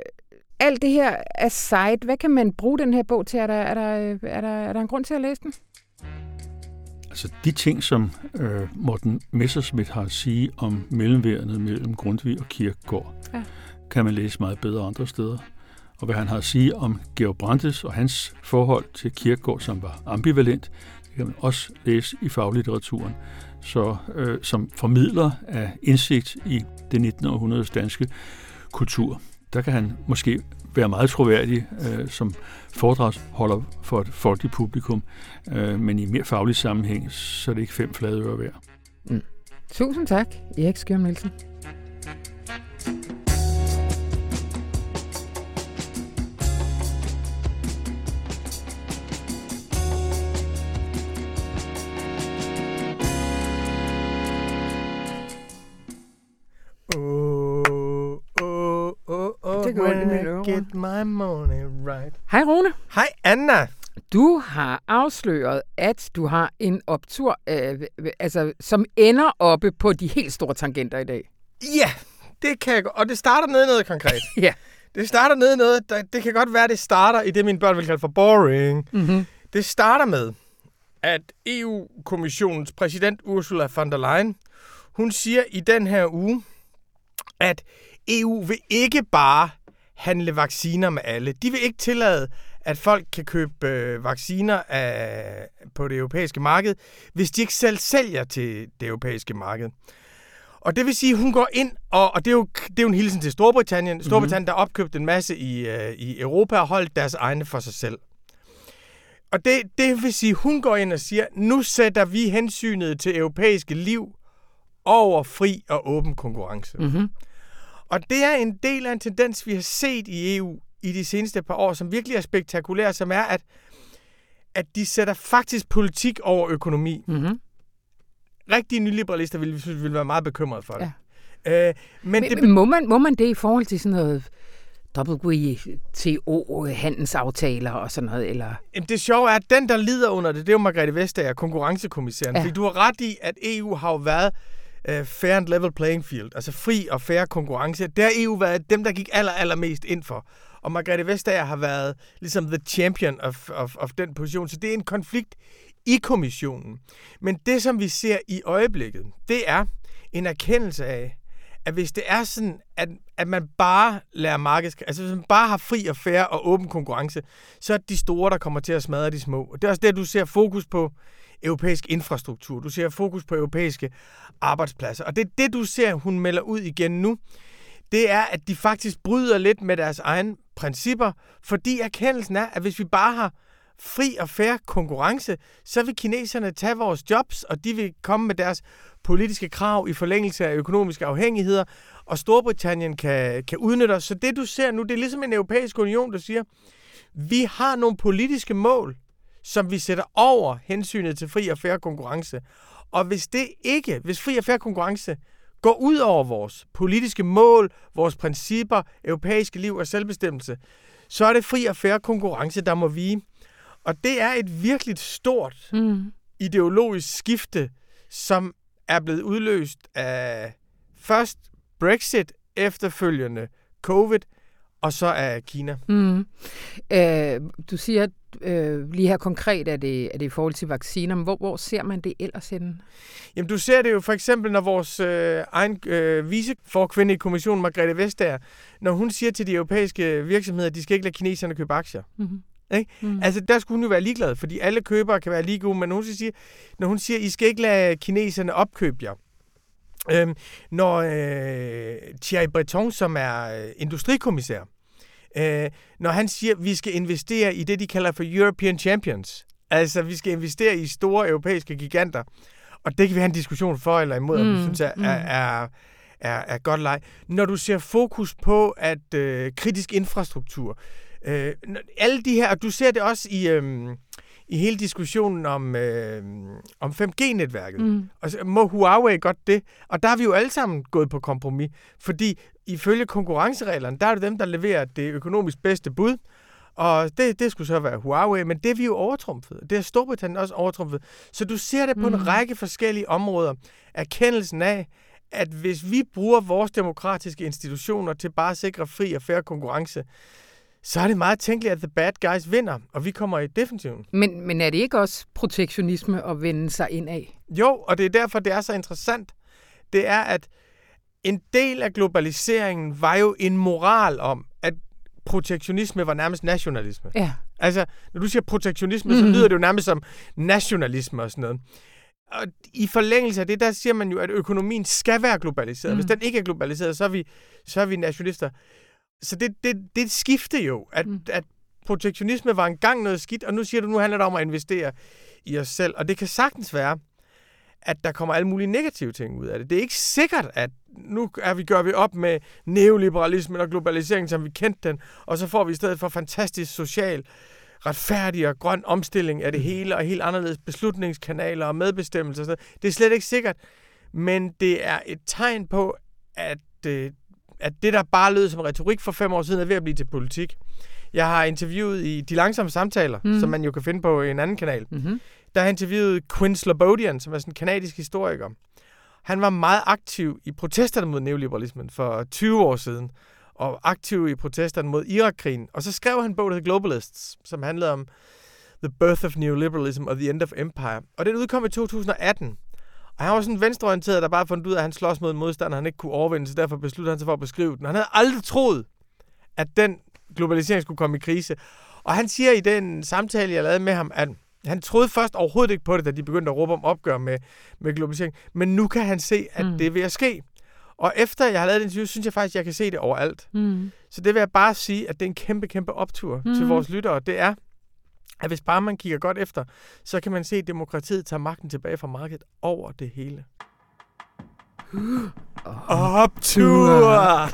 alt det her aside, hvad kan man bruge den her bog til? Er der, er der, er der, er der en grund til at læse den? Altså de ting, som øh, Morten Messersmith har at sige om mellemværende mellem Grundtvig og Kierkegaard, ja. kan man læse meget bedre andre steder. Og hvad han har at sige om Georg Brandes og hans forhold til Kierkegaard, som var ambivalent, det kan man også læse i faglitteraturen. så, øh, som formidler af indsigt i det 19. århundredes danske kultur. Der kan han måske være meget troværdig øh, som foredragsholder for et folkeligt publikum, øh, men i mere faglig sammenhæng, så er det ikke fem flade ører værd. Mm. Tusind tak, Erik Skjørm Nielsen. Get my money right. Hej Rune. Hej Anna. Du har afsløret, at du har en optur, øh, altså, som ender oppe på de helt store tangenter i dag. Ja, det kan jeg Og det starter nede noget konkret. [laughs] ja. Det starter nede noget, der, det kan godt være, det starter i det, mine børn vil kalde for boring. Mm-hmm. Det starter med, at EU-kommissionens præsident Ursula von der Leyen, hun siger i den her uge, at EU vil ikke bare handle vacciner med alle. De vil ikke tillade, at folk kan købe øh, vacciner af, på det europæiske marked, hvis de ikke selv sælger til det europæiske marked. Og det vil sige, at hun går ind, og, og det, er jo, det er jo en hilsen til Storbritannien. Mm-hmm. Storbritannien, der opkøbt en masse i, øh, i Europa og holdt deres egne for sig selv. Og det, det vil sige, at hun går ind og siger, nu sætter vi hensynet til europæiske liv over fri og åben konkurrence. Mm-hmm. Og det er en del af en tendens, vi har set i EU i de seneste par år, som virkelig er spektakulær, som er, at, at de sætter faktisk politik over økonomi. Mm-hmm. Rigtige nyliberalister ville, ville være meget bekymrede for det. Ja. Øh, men, men det, må, man, må man det i forhold til sådan noget WTO-handelsaftaler og sådan noget? Eller? Det sjove er, at den, der lider under det, det er jo Margrethe Vestager, konkurrencekommissæren. Ja. Fordi du har ret i, at EU har jo været uh, fair and level playing field, altså fri og fair konkurrence. der har EU været dem, der gik aller, allermest ind for. Og Margrethe Vestager har været ligesom the champion of, of, of den position. Så det er en konflikt i kommissionen. Men det, som vi ser i øjeblikket, det er en erkendelse af, at hvis det er sådan, at, at man bare lærer markeds... Altså hvis man bare har fri og fair og åben konkurrence, så er det de store, der kommer til at smadre de små. Og det er også det, du ser fokus på europæisk infrastruktur. Du ser fokus på europæiske arbejdspladser. Og det er det, du ser, hun melder ud igen nu. Det er, at de faktisk bryder lidt med deres egne principper, fordi erkendelsen er, at hvis vi bare har fri og fair konkurrence, så vil kineserne tage vores jobs, og de vil komme med deres politiske krav i forlængelse af økonomiske afhængigheder, og Storbritannien kan, kan udnytte os. Så det, du ser nu, det er ligesom en europæisk union, der siger, vi har nogle politiske mål, som vi sætter over hensynet til fri og fair konkurrence. Og hvis det ikke, hvis fri og fair konkurrence går ud over vores politiske mål, vores principper, europæiske liv og selvbestemmelse, så er det fri og fair konkurrence, der må vige. Og det er et virkelig stort mm. ideologisk skifte, som er blevet udløst af først Brexit, efterfølgende COVID, og så af Kina. Mm. Øh, du siger, øh, lige her konkret, er det, er det i forhold til vacciner, men hvor, hvor ser man det ellers henne? Jamen, du ser det jo for eksempel, når vores øh, egen øh, viceforkvinde i kommissionen, Margrethe Vestager, når hun siger til de europæiske virksomheder, at de skal ikke lade kineserne købe aktier. Mm-hmm. Ikke? Mm. Altså, der skulle hun jo være ligeglad, fordi alle købere kan være lige gode, men når hun siger, når hun siger, I skal ikke lade kineserne opkøbe jer. Øhm, når øh, Thierry Breton, som er øh, industrikommissær, øh, når han siger, at vi skal investere i det, de kalder for European Champions, altså vi skal investere i store europæiske giganter, og det kan vi have en diskussion for eller imod, mm. og vi synes er, mm. er, er, er, er godt leg. Når du ser fokus på, at øh, kritisk infrastruktur, Øh, alle de her, og du ser det også i, øh, i hele diskussionen om, øh, om 5G-netværket. Mm. Og så må Huawei godt det? Og der har vi jo alle sammen gået på kompromis, fordi ifølge konkurrencereglerne, der er det dem, der leverer det økonomisk bedste bud, og det, det skulle så være Huawei, men det er vi jo overtrumfet. Det er Storbritannien også overtrumfet. Så du ser det på mm. en række forskellige områder. Erkendelsen af, at hvis vi bruger vores demokratiske institutioner til bare at sikre fri og færre konkurrence, så er det meget tænkeligt, at the bad guys vinder, og vi kommer i defensiven. Men, men er det ikke også protektionisme at vende sig ind af? Jo, og det er derfor, det er så interessant. Det er, at en del af globaliseringen var jo en moral om, at protektionisme var nærmest nationalisme. Ja. Altså, når du siger protektionisme, mm. så lyder det jo nærmest som nationalisme og sådan noget. og i forlængelse af det, der siger man jo, at økonomien skal være globaliseret. Mm. Hvis den ikke er globaliseret, så er vi, så er vi nationalister. Så det, det, det et skifte jo, at, mm. at protektionisme var engang noget skidt, og nu siger du, nu handler det om at investere i os selv. Og det kan sagtens være, at der kommer alle mulige negative ting ud af det. Det er ikke sikkert, at nu er vi, gør vi op med neoliberalismen og globaliseringen, som vi kendte den, og så får vi i stedet for fantastisk social retfærdig og grøn omstilling af det mm. hele, og helt anderledes beslutningskanaler og medbestemmelse. Og det er slet ikke sikkert, men det er et tegn på, at, øh, at det, der bare lød som retorik for fem år siden, er ved at blive til politik. Jeg har interviewet i De Langsomme Samtaler, mm. som man jo kan finde på en anden kanal. Mm-hmm. Der har jeg interviewet Quinn Slobodian, som er sådan en kanadisk historiker. Han var meget aktiv i protesterne mod neoliberalismen for 20 år siden og aktiv i protesterne mod Irakkrigen. Og så skrev han en bog, der hedder Globalists, som handlede om The Birth of Neoliberalism og The End of Empire. Og den udkom i 2018. Han var sådan venstreorienteret, der bare fundet ud af, at han slås mod en modstander, han ikke kunne overvinde, så derfor besluttede han sig for at beskrive den. Han havde aldrig troet, at den globalisering skulle komme i krise. Og han siger i den samtale, jeg lavede med ham, at han troede først overhovedet ikke på det, da de begyndte at råbe om opgør med, med globalisering. Men nu kan han se, at mm. det er ved at ske. Og efter jeg har lavet det interview, synes jeg faktisk, at jeg kan se det overalt. Mm. Så det vil jeg bare sige, at det er en kæmpe, kæmpe optur mm. til vores lyttere. Det er, at hvis bare man kigger godt efter, så kan man se, at demokratiet tager magten tilbage fra markedet over det hele. [gasps] Optur!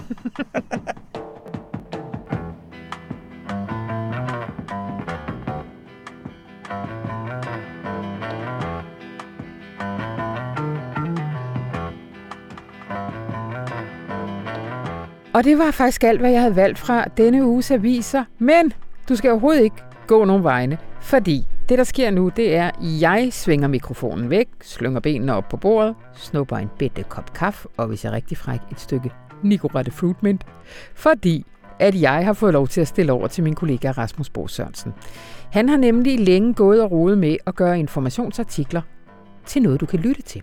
Og det var faktisk alt, hvad jeg havde valgt fra denne uges aviser. Men du skal overhovedet ikke gå nogen vegne, fordi det, der sker nu, det er, at jeg svinger mikrofonen væk, slynger benene op på bordet, snupper en bitte kop kaffe, og hvis jeg er rigtig fræk, et stykke Nicorette Fruitmint, fordi at jeg har fået lov til at stille over til min kollega Rasmus Bo Sørensen. Han har nemlig længe gået og rodet med at gøre informationsartikler til noget, du kan lytte til.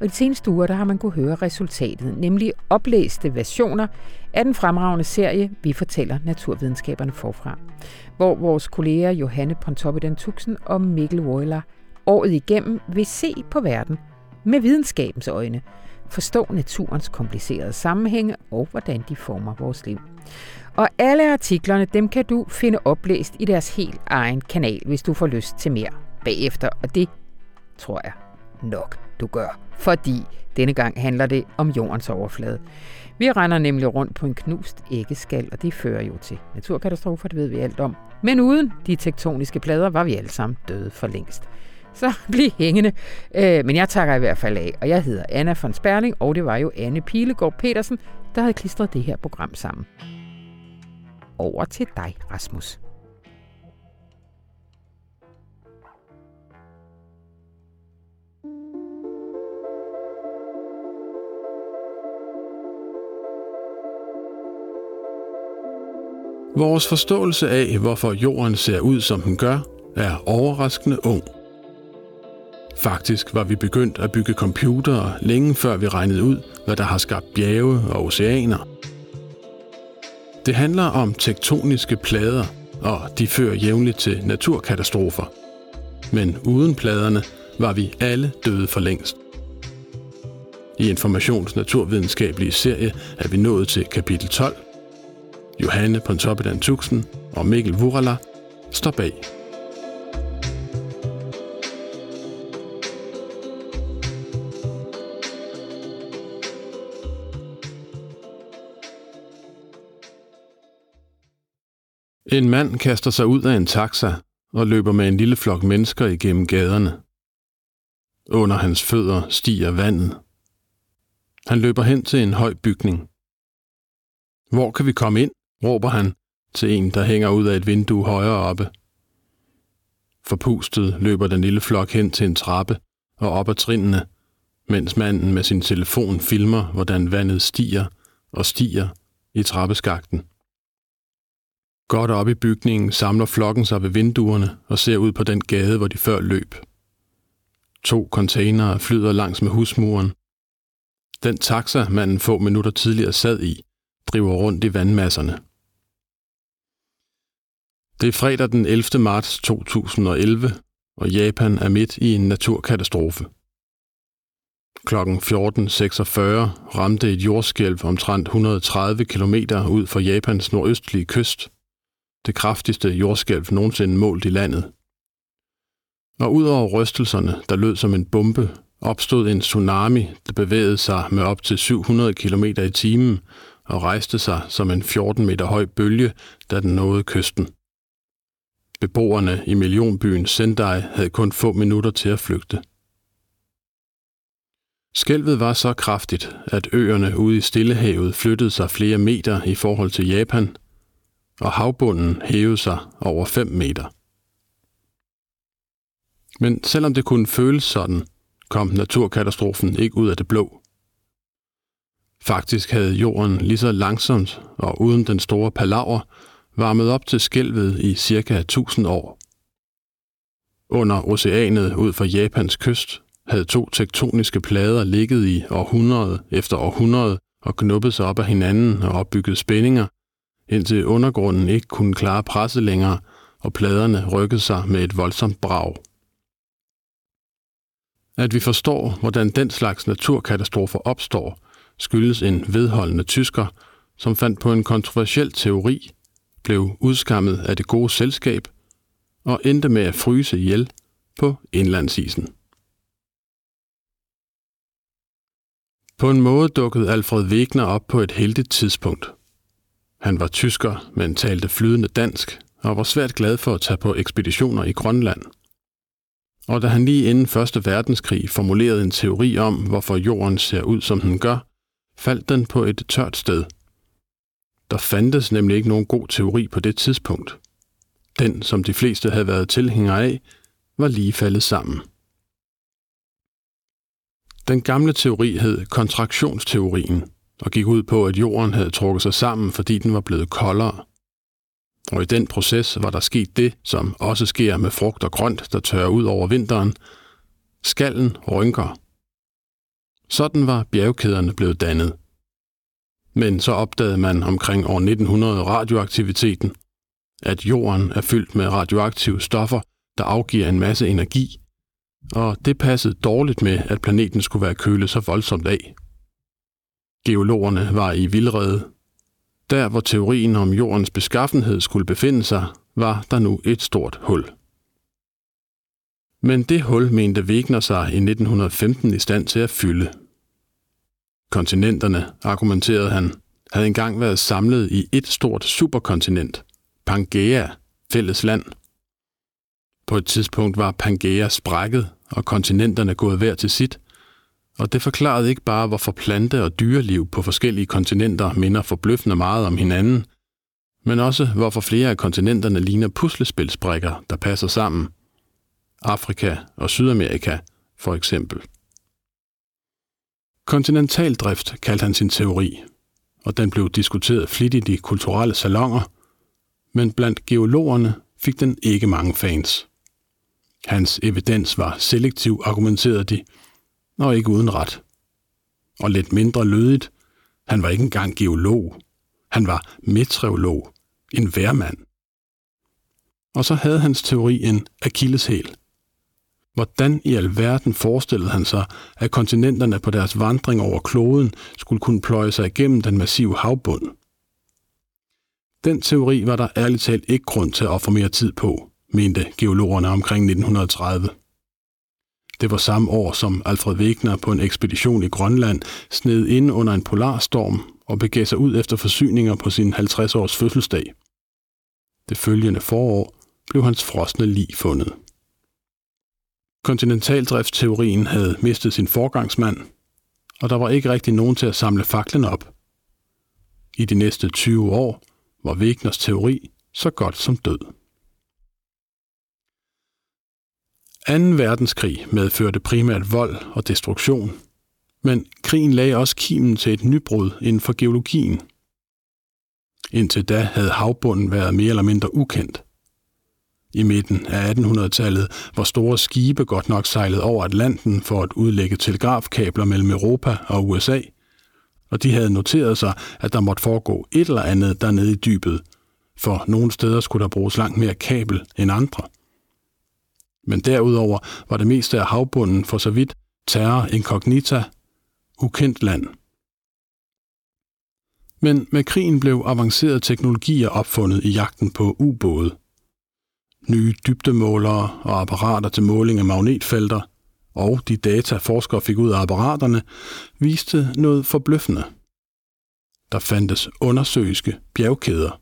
Og i de seneste uger, der har man kunne høre resultatet, nemlig oplæste versioner af den fremragende serie Vi fortæller naturvidenskaberne forfra, hvor vores kolleger Johanne Pontoppidan Tuxen og Mikkel Woyler året igennem vil se på verden med videnskabens øjne, forstå naturens komplicerede sammenhænge og hvordan de former vores liv. Og alle artiklerne, dem kan du finde oplæst i deres helt egen kanal, hvis du får lyst til mere bagefter, og det tror jeg nok, du gør. Fordi denne gang handler det om jordens overflade. Vi render nemlig rundt på en knust æggeskal, og det fører jo til naturkatastrofer, det ved vi alt om. Men uden de tektoniske plader var vi alle sammen døde for længst. Så [laughs] bliv hængende. Øh, men jeg takker i hvert fald af, og jeg hedder Anna von Sperling, og det var jo Anne Pilegaard Petersen, der havde klistret det her program sammen. Over til dig, Rasmus. Vores forståelse af, hvorfor jorden ser ud, som den gør, er overraskende ung. Faktisk var vi begyndt at bygge computere længe før vi regnede ud, hvad der har skabt bjerge og oceaner. Det handler om tektoniske plader, og de fører jævnligt til naturkatastrofer. Men uden pladerne var vi alle døde for længst. I Informations naturvidenskabelige serie er vi nået til kapitel 12, Johanne Pontoppidan Tuxen og Mikkel Vurala står bag. En mand kaster sig ud af en taxa og løber med en lille flok mennesker igennem gaderne. Under hans fødder stiger vandet. Han løber hen til en høj bygning. Hvor kan vi komme ind? Råber han til en, der hænger ud af et vindue højere oppe. Forpustet løber den lille flok hen til en trappe og op ad trinene, mens manden med sin telefon filmer, hvordan vandet stiger og stiger i trappeskakten. Godt op i bygningen samler flokken sig ved vinduerne og ser ud på den gade, hvor de før løb. To containere flyder langs med husmuren. Den taxa, manden få minutter tidligere sad i, driver rundt i vandmasserne. Det er fredag den 11. marts 2011, og Japan er midt i en naturkatastrofe. Klokken 14.46 ramte et jordskælv omtrent 130 km ud for Japans nordøstlige kyst. Det kraftigste jordskælv nogensinde målt i landet. Og ud over rystelserne, der lød som en bombe, opstod en tsunami, der bevægede sig med op til 700 km i timen og rejste sig som en 14 meter høj bølge, da den nåede kysten. Beboerne i millionbyen Sendai havde kun få minutter til at flygte. Skælvet var så kraftigt, at øerne ude i Stillehavet flyttede sig flere meter i forhold til Japan, og havbunden hævede sig over 5 meter. Men selvom det kunne føles sådan, kom naturkatastrofen ikke ud af det blå. Faktisk havde jorden lige så langsomt og uden den store palaver varmet op til skælvet i cirka 1000 år. Under oceanet ud for Japans kyst havde to tektoniske plader ligget i århundrede efter århundrede og knuppet sig op af hinanden og opbygget spændinger, indtil undergrunden ikke kunne klare presset længere, og pladerne rykkede sig med et voldsomt brag. At vi forstår, hvordan den slags naturkatastrofer opstår, skyldes en vedholdende tysker, som fandt på en kontroversiel teori, blev udskammet af det gode selskab og endte med at fryse ihjel på indlandsisen. På en måde dukkede Alfred Wegener op på et heldigt tidspunkt. Han var tysker, men talte flydende dansk og var svært glad for at tage på ekspeditioner i Grønland. Og da han lige inden Første verdenskrig formulerede en teori om, hvorfor jorden ser ud, som den gør, faldt den på et tørt sted. Der fandtes nemlig ikke nogen god teori på det tidspunkt. Den, som de fleste havde været tilhængere af, var lige faldet sammen. Den gamle teori hed kontraktionsteorien og gik ud på, at jorden havde trukket sig sammen, fordi den var blevet koldere. Og i den proces var der sket det, som også sker med frugt og grønt, der tørrer ud over vinteren. Skallen rynker. Sådan var bjergkæderne blevet dannet. Men så opdagede man omkring år 1900 radioaktiviteten, at jorden er fyldt med radioaktive stoffer, der afgiver en masse energi, og det passede dårligt med, at planeten skulle være kølet så voldsomt af. Geologerne var i vildrede. Der, hvor teorien om jordens beskaffenhed skulle befinde sig, var der nu et stort hul. Men det hul mente Wegener sig i 1915 i stand til at fylde. Kontinenterne, argumenterede han, havde engang været samlet i et stort superkontinent, Pangea, fælles land – på et tidspunkt var Pangea sprækket, og kontinenterne gået hver til sit, og det forklarede ikke bare, hvorfor plante- og dyreliv på forskellige kontinenter minder forbløffende meget om hinanden, men også hvorfor flere af kontinenterne ligner puslespilsbrikker, der passer sammen. Afrika og Sydamerika, for eksempel. Kontinentaldrift kaldte han sin teori, og den blev diskuteret flittigt i kulturelle salonger, men blandt geologerne fik den ikke mange fans. Hans evidens var selektiv, argumenterede de, og ikke uden ret. Og lidt mindre lødigt, han var ikke engang geolog. Han var meteorolog, en værmand. Og så havde hans teori en akilleshæl. Hvordan i alverden forestillede han sig, at kontinenterne på deres vandring over kloden skulle kunne pløje sig igennem den massive havbund? Den teori var der ærligt talt ikke grund til at ofre mere tid på mente geologerne omkring 1930. Det var samme år, som Alfred Wegener på en ekspedition i Grønland sned ind under en polarstorm og begav sig ud efter forsyninger på sin 50-års fødselsdag. Det følgende forår blev hans frosne lig fundet. Kontinentaldriftsteorien havde mistet sin forgangsmand, og der var ikke rigtig nogen til at samle faklen op. I de næste 20 år var Wegners teori så godt som død. 2. verdenskrig medførte primært vold og destruktion, men krigen lagde også kimen til et nybrud inden for geologien. Indtil da havde havbunden været mere eller mindre ukendt. I midten af 1800-tallet hvor store skibe godt nok sejlede over Atlanten for at udlægge telegrafkabler mellem Europa og USA, og de havde noteret sig, at der måtte foregå et eller andet dernede i dybet, for nogle steder skulle der bruges langt mere kabel end andre – men derudover var det meste af havbunden for så vidt, terra incognita, ukendt land. Men med krigen blev avancerede teknologier opfundet i jagten på ubåde. Nye dybdemålere og apparater til måling af magnetfelter og de data forskere fik ud af apparaterne viste noget forbløffende. Der fandtes undersøiske bjergkæder.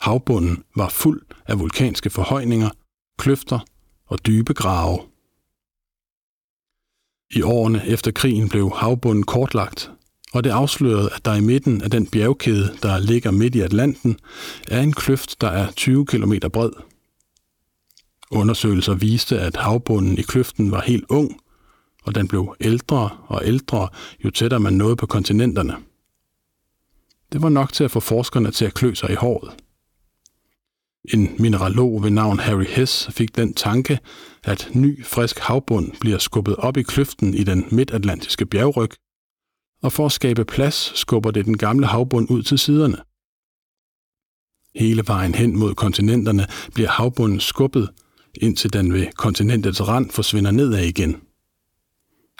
Havbunden var fuld af vulkanske forhøjninger, kløfter og dybe grave. I årene efter krigen blev havbunden kortlagt, og det afslørede, at der i midten af den bjergkæde, der ligger midt i Atlanten, er en kløft, der er 20 km bred. Undersøgelser viste, at havbunden i kløften var helt ung, og den blev ældre og ældre, jo tættere man nåede på kontinenterne. Det var nok til at få forskerne til at klø sig i håret. En mineralog ved navn Harry Hess fik den tanke, at ny, frisk havbund bliver skubbet op i kløften i den midtatlantiske bjergryg, og for at skabe plads skubber det den gamle havbund ud til siderne. Hele vejen hen mod kontinenterne bliver havbunden skubbet, indtil den ved kontinentets rand forsvinder nedad igen.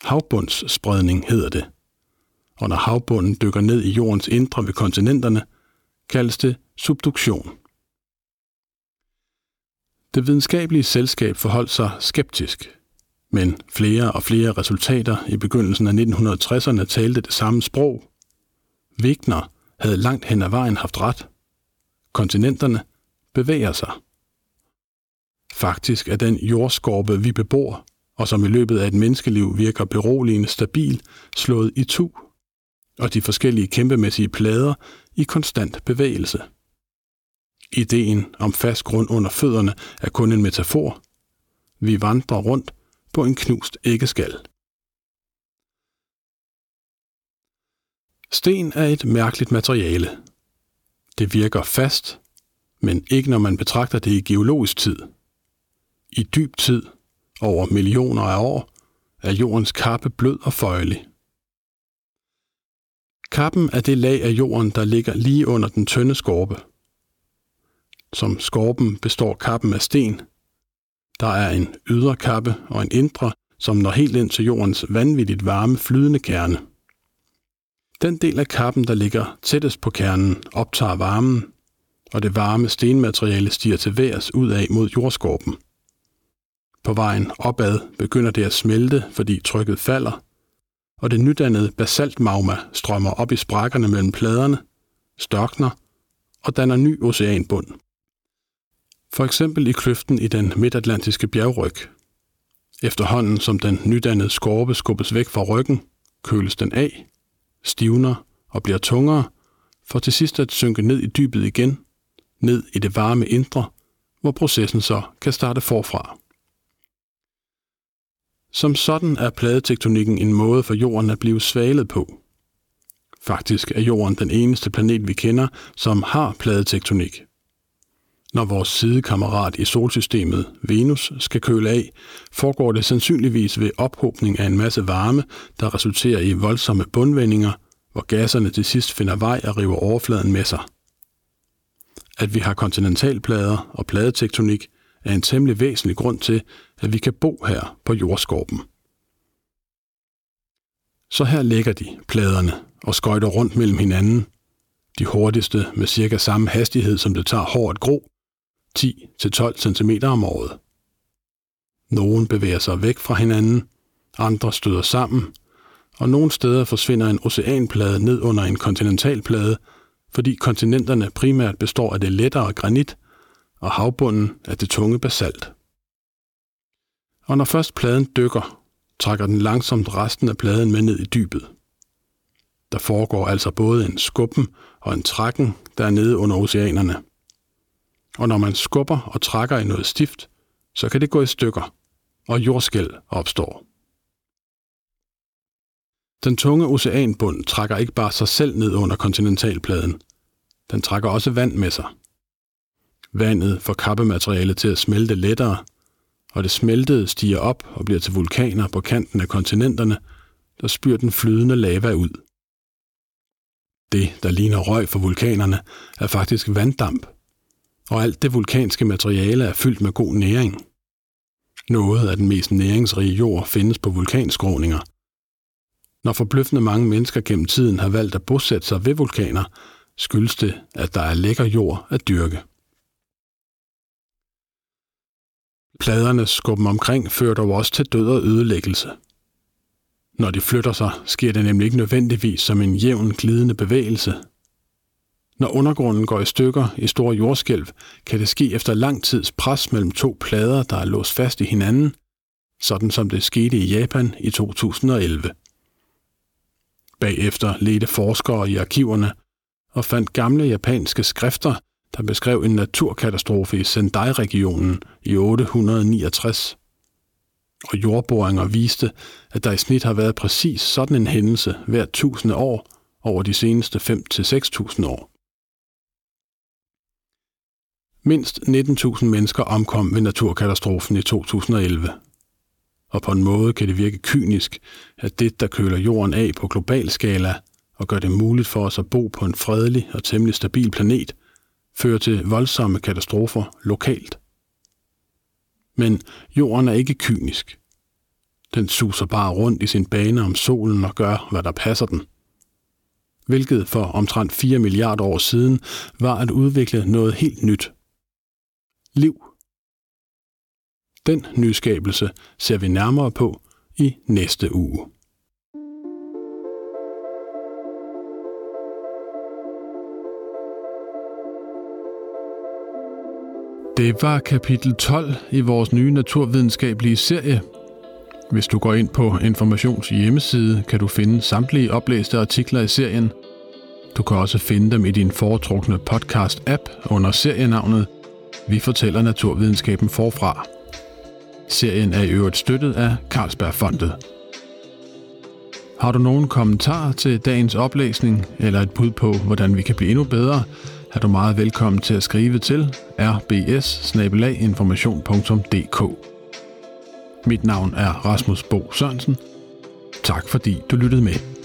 Havbundsspredning hedder det. Og når havbunden dykker ned i jordens indre ved kontinenterne, kaldes det subduktion. Det videnskabelige selskab forholdt sig skeptisk, men flere og flere resultater i begyndelsen af 1960'erne talte det samme sprog. Wigner havde langt hen ad vejen haft ret. Kontinenterne bevæger sig. Faktisk er den jordskorpe, vi bebor, og som i løbet af et menneskeliv virker beroligende stabil, slået i tu, og de forskellige kæmpemæssige plader i konstant bevægelse. Ideen om fast grund under fødderne er kun en metafor. Vi vandrer rundt på en knust æggeskal. Sten er et mærkeligt materiale. Det virker fast, men ikke når man betragter det i geologisk tid – i dyb tid, over millioner af år, er jordens kappe blød og føjelig. Kappen er det lag af jorden, der ligger lige under den tynde skorpe. Som skorpen består kappen af sten. Der er en ydre kappe og en indre, som når helt ind til jordens vanvittigt varme flydende kerne. Den del af kappen, der ligger tættest på kernen, optager varmen, og det varme stenmateriale stiger til værs ud af mod jordskorpen. På vejen opad begynder det at smelte, fordi trykket falder, og det nydannede basaltmagma strømmer op i sprækkerne mellem pladerne, størkner og danner ny oceanbund. For eksempel i kløften i den midtatlantiske bjergryg. Efterhånden som den nydannede skorpe skubbes væk fra ryggen, køles den af, stivner og bliver tungere, for til sidst at synke ned i dybet igen, ned i det varme indre, hvor processen så kan starte forfra. Som sådan er pladetektonikken en måde for jorden at blive svalet på. Faktisk er jorden den eneste planet, vi kender, som har pladetektonik. Når vores sidekammerat i solsystemet, Venus, skal køle af, foregår det sandsynligvis ved ophobning af en masse varme, der resulterer i voldsomme bundvendinger, hvor gasserne til sidst finder vej og river overfladen med sig. At vi har kontinentalplader og pladetektonik er en temmelig væsentlig grund til, at vi kan bo her på jordskorpen. Så her ligger de, pladerne, og skøjter rundt mellem hinanden. De hurtigste med cirka samme hastighed, som det tager hårdt gro, 10-12 cm om året. Nogle bevæger sig væk fra hinanden, andre støder sammen, og nogle steder forsvinder en oceanplade ned under en kontinentalplade, fordi kontinenterne primært består af det lettere granit, og havbunden af det tunge basalt. Og når først pladen dykker, trækker den langsomt resten af pladen med ned i dybet. Der foregår altså både en skubben og en trækken der nede under oceanerne. Og når man skubber og trækker i noget stift, så kan det gå i stykker, og jordskæl opstår. Den tunge oceanbund trækker ikke bare sig selv ned under kontinentalpladen. Den trækker også vand med sig. Vandet får kappematerialet til at smelte lettere, og det smeltede stiger op og bliver til vulkaner på kanten af kontinenterne, der spyr den flydende lava ud. Det, der ligner røg for vulkanerne, er faktisk vanddamp, og alt det vulkanske materiale er fyldt med god næring. Noget af den mest næringsrige jord findes på vulkanskråninger. Når forbløffende mange mennesker gennem tiden har valgt at bosætte sig ved vulkaner, skyldes det, at der er lækker jord at dyrke. Pladerne skubben omkring fører dog også til død og ødelæggelse. Når de flytter sig, sker det nemlig ikke nødvendigvis som en jævn glidende bevægelse. Når undergrunden går i stykker i store jordskælv, kan det ske efter lang tids pres mellem to plader, der er låst fast i hinanden, sådan som det skete i Japan i 2011. Bagefter ledte forskere i arkiverne og fandt gamle japanske skrifter, der beskrev en naturkatastrofe i Sendai-regionen i 869. Og jordboringer viste, at der i snit har været præcis sådan en hændelse hver tusinde år over de seneste 5-6.000 år. Mindst 19.000 mennesker omkom ved naturkatastrofen i 2011. Og på en måde kan det virke kynisk, at det, der køler jorden af på global skala og gør det muligt for os at bo på en fredelig og temmelig stabil planet, fører til voldsomme katastrofer lokalt. Men jorden er ikke kynisk. Den suser bare rundt i sin bane om solen og gør, hvad der passer den. Hvilket for omtrent 4 milliarder år siden var at udvikle noget helt nyt. Liv. Den nyskabelse ser vi nærmere på i næste uge. Det var kapitel 12 i vores nye naturvidenskabelige serie. Hvis du går ind på Informations hjemmeside, kan du finde samtlige oplæste artikler i serien. Du kan også finde dem i din foretrukne podcast-app under serienavnet Vi fortæller naturvidenskaben forfra. Serien er i øvrigt støttet af Carlsbergfondet. Har du nogen kommentar til dagens oplæsning eller et bud på, hvordan vi kan blive endnu bedre, er du meget velkommen til at skrive til rbs Mit navn er Rasmus Bo Sørensen. Tak fordi du lyttede med.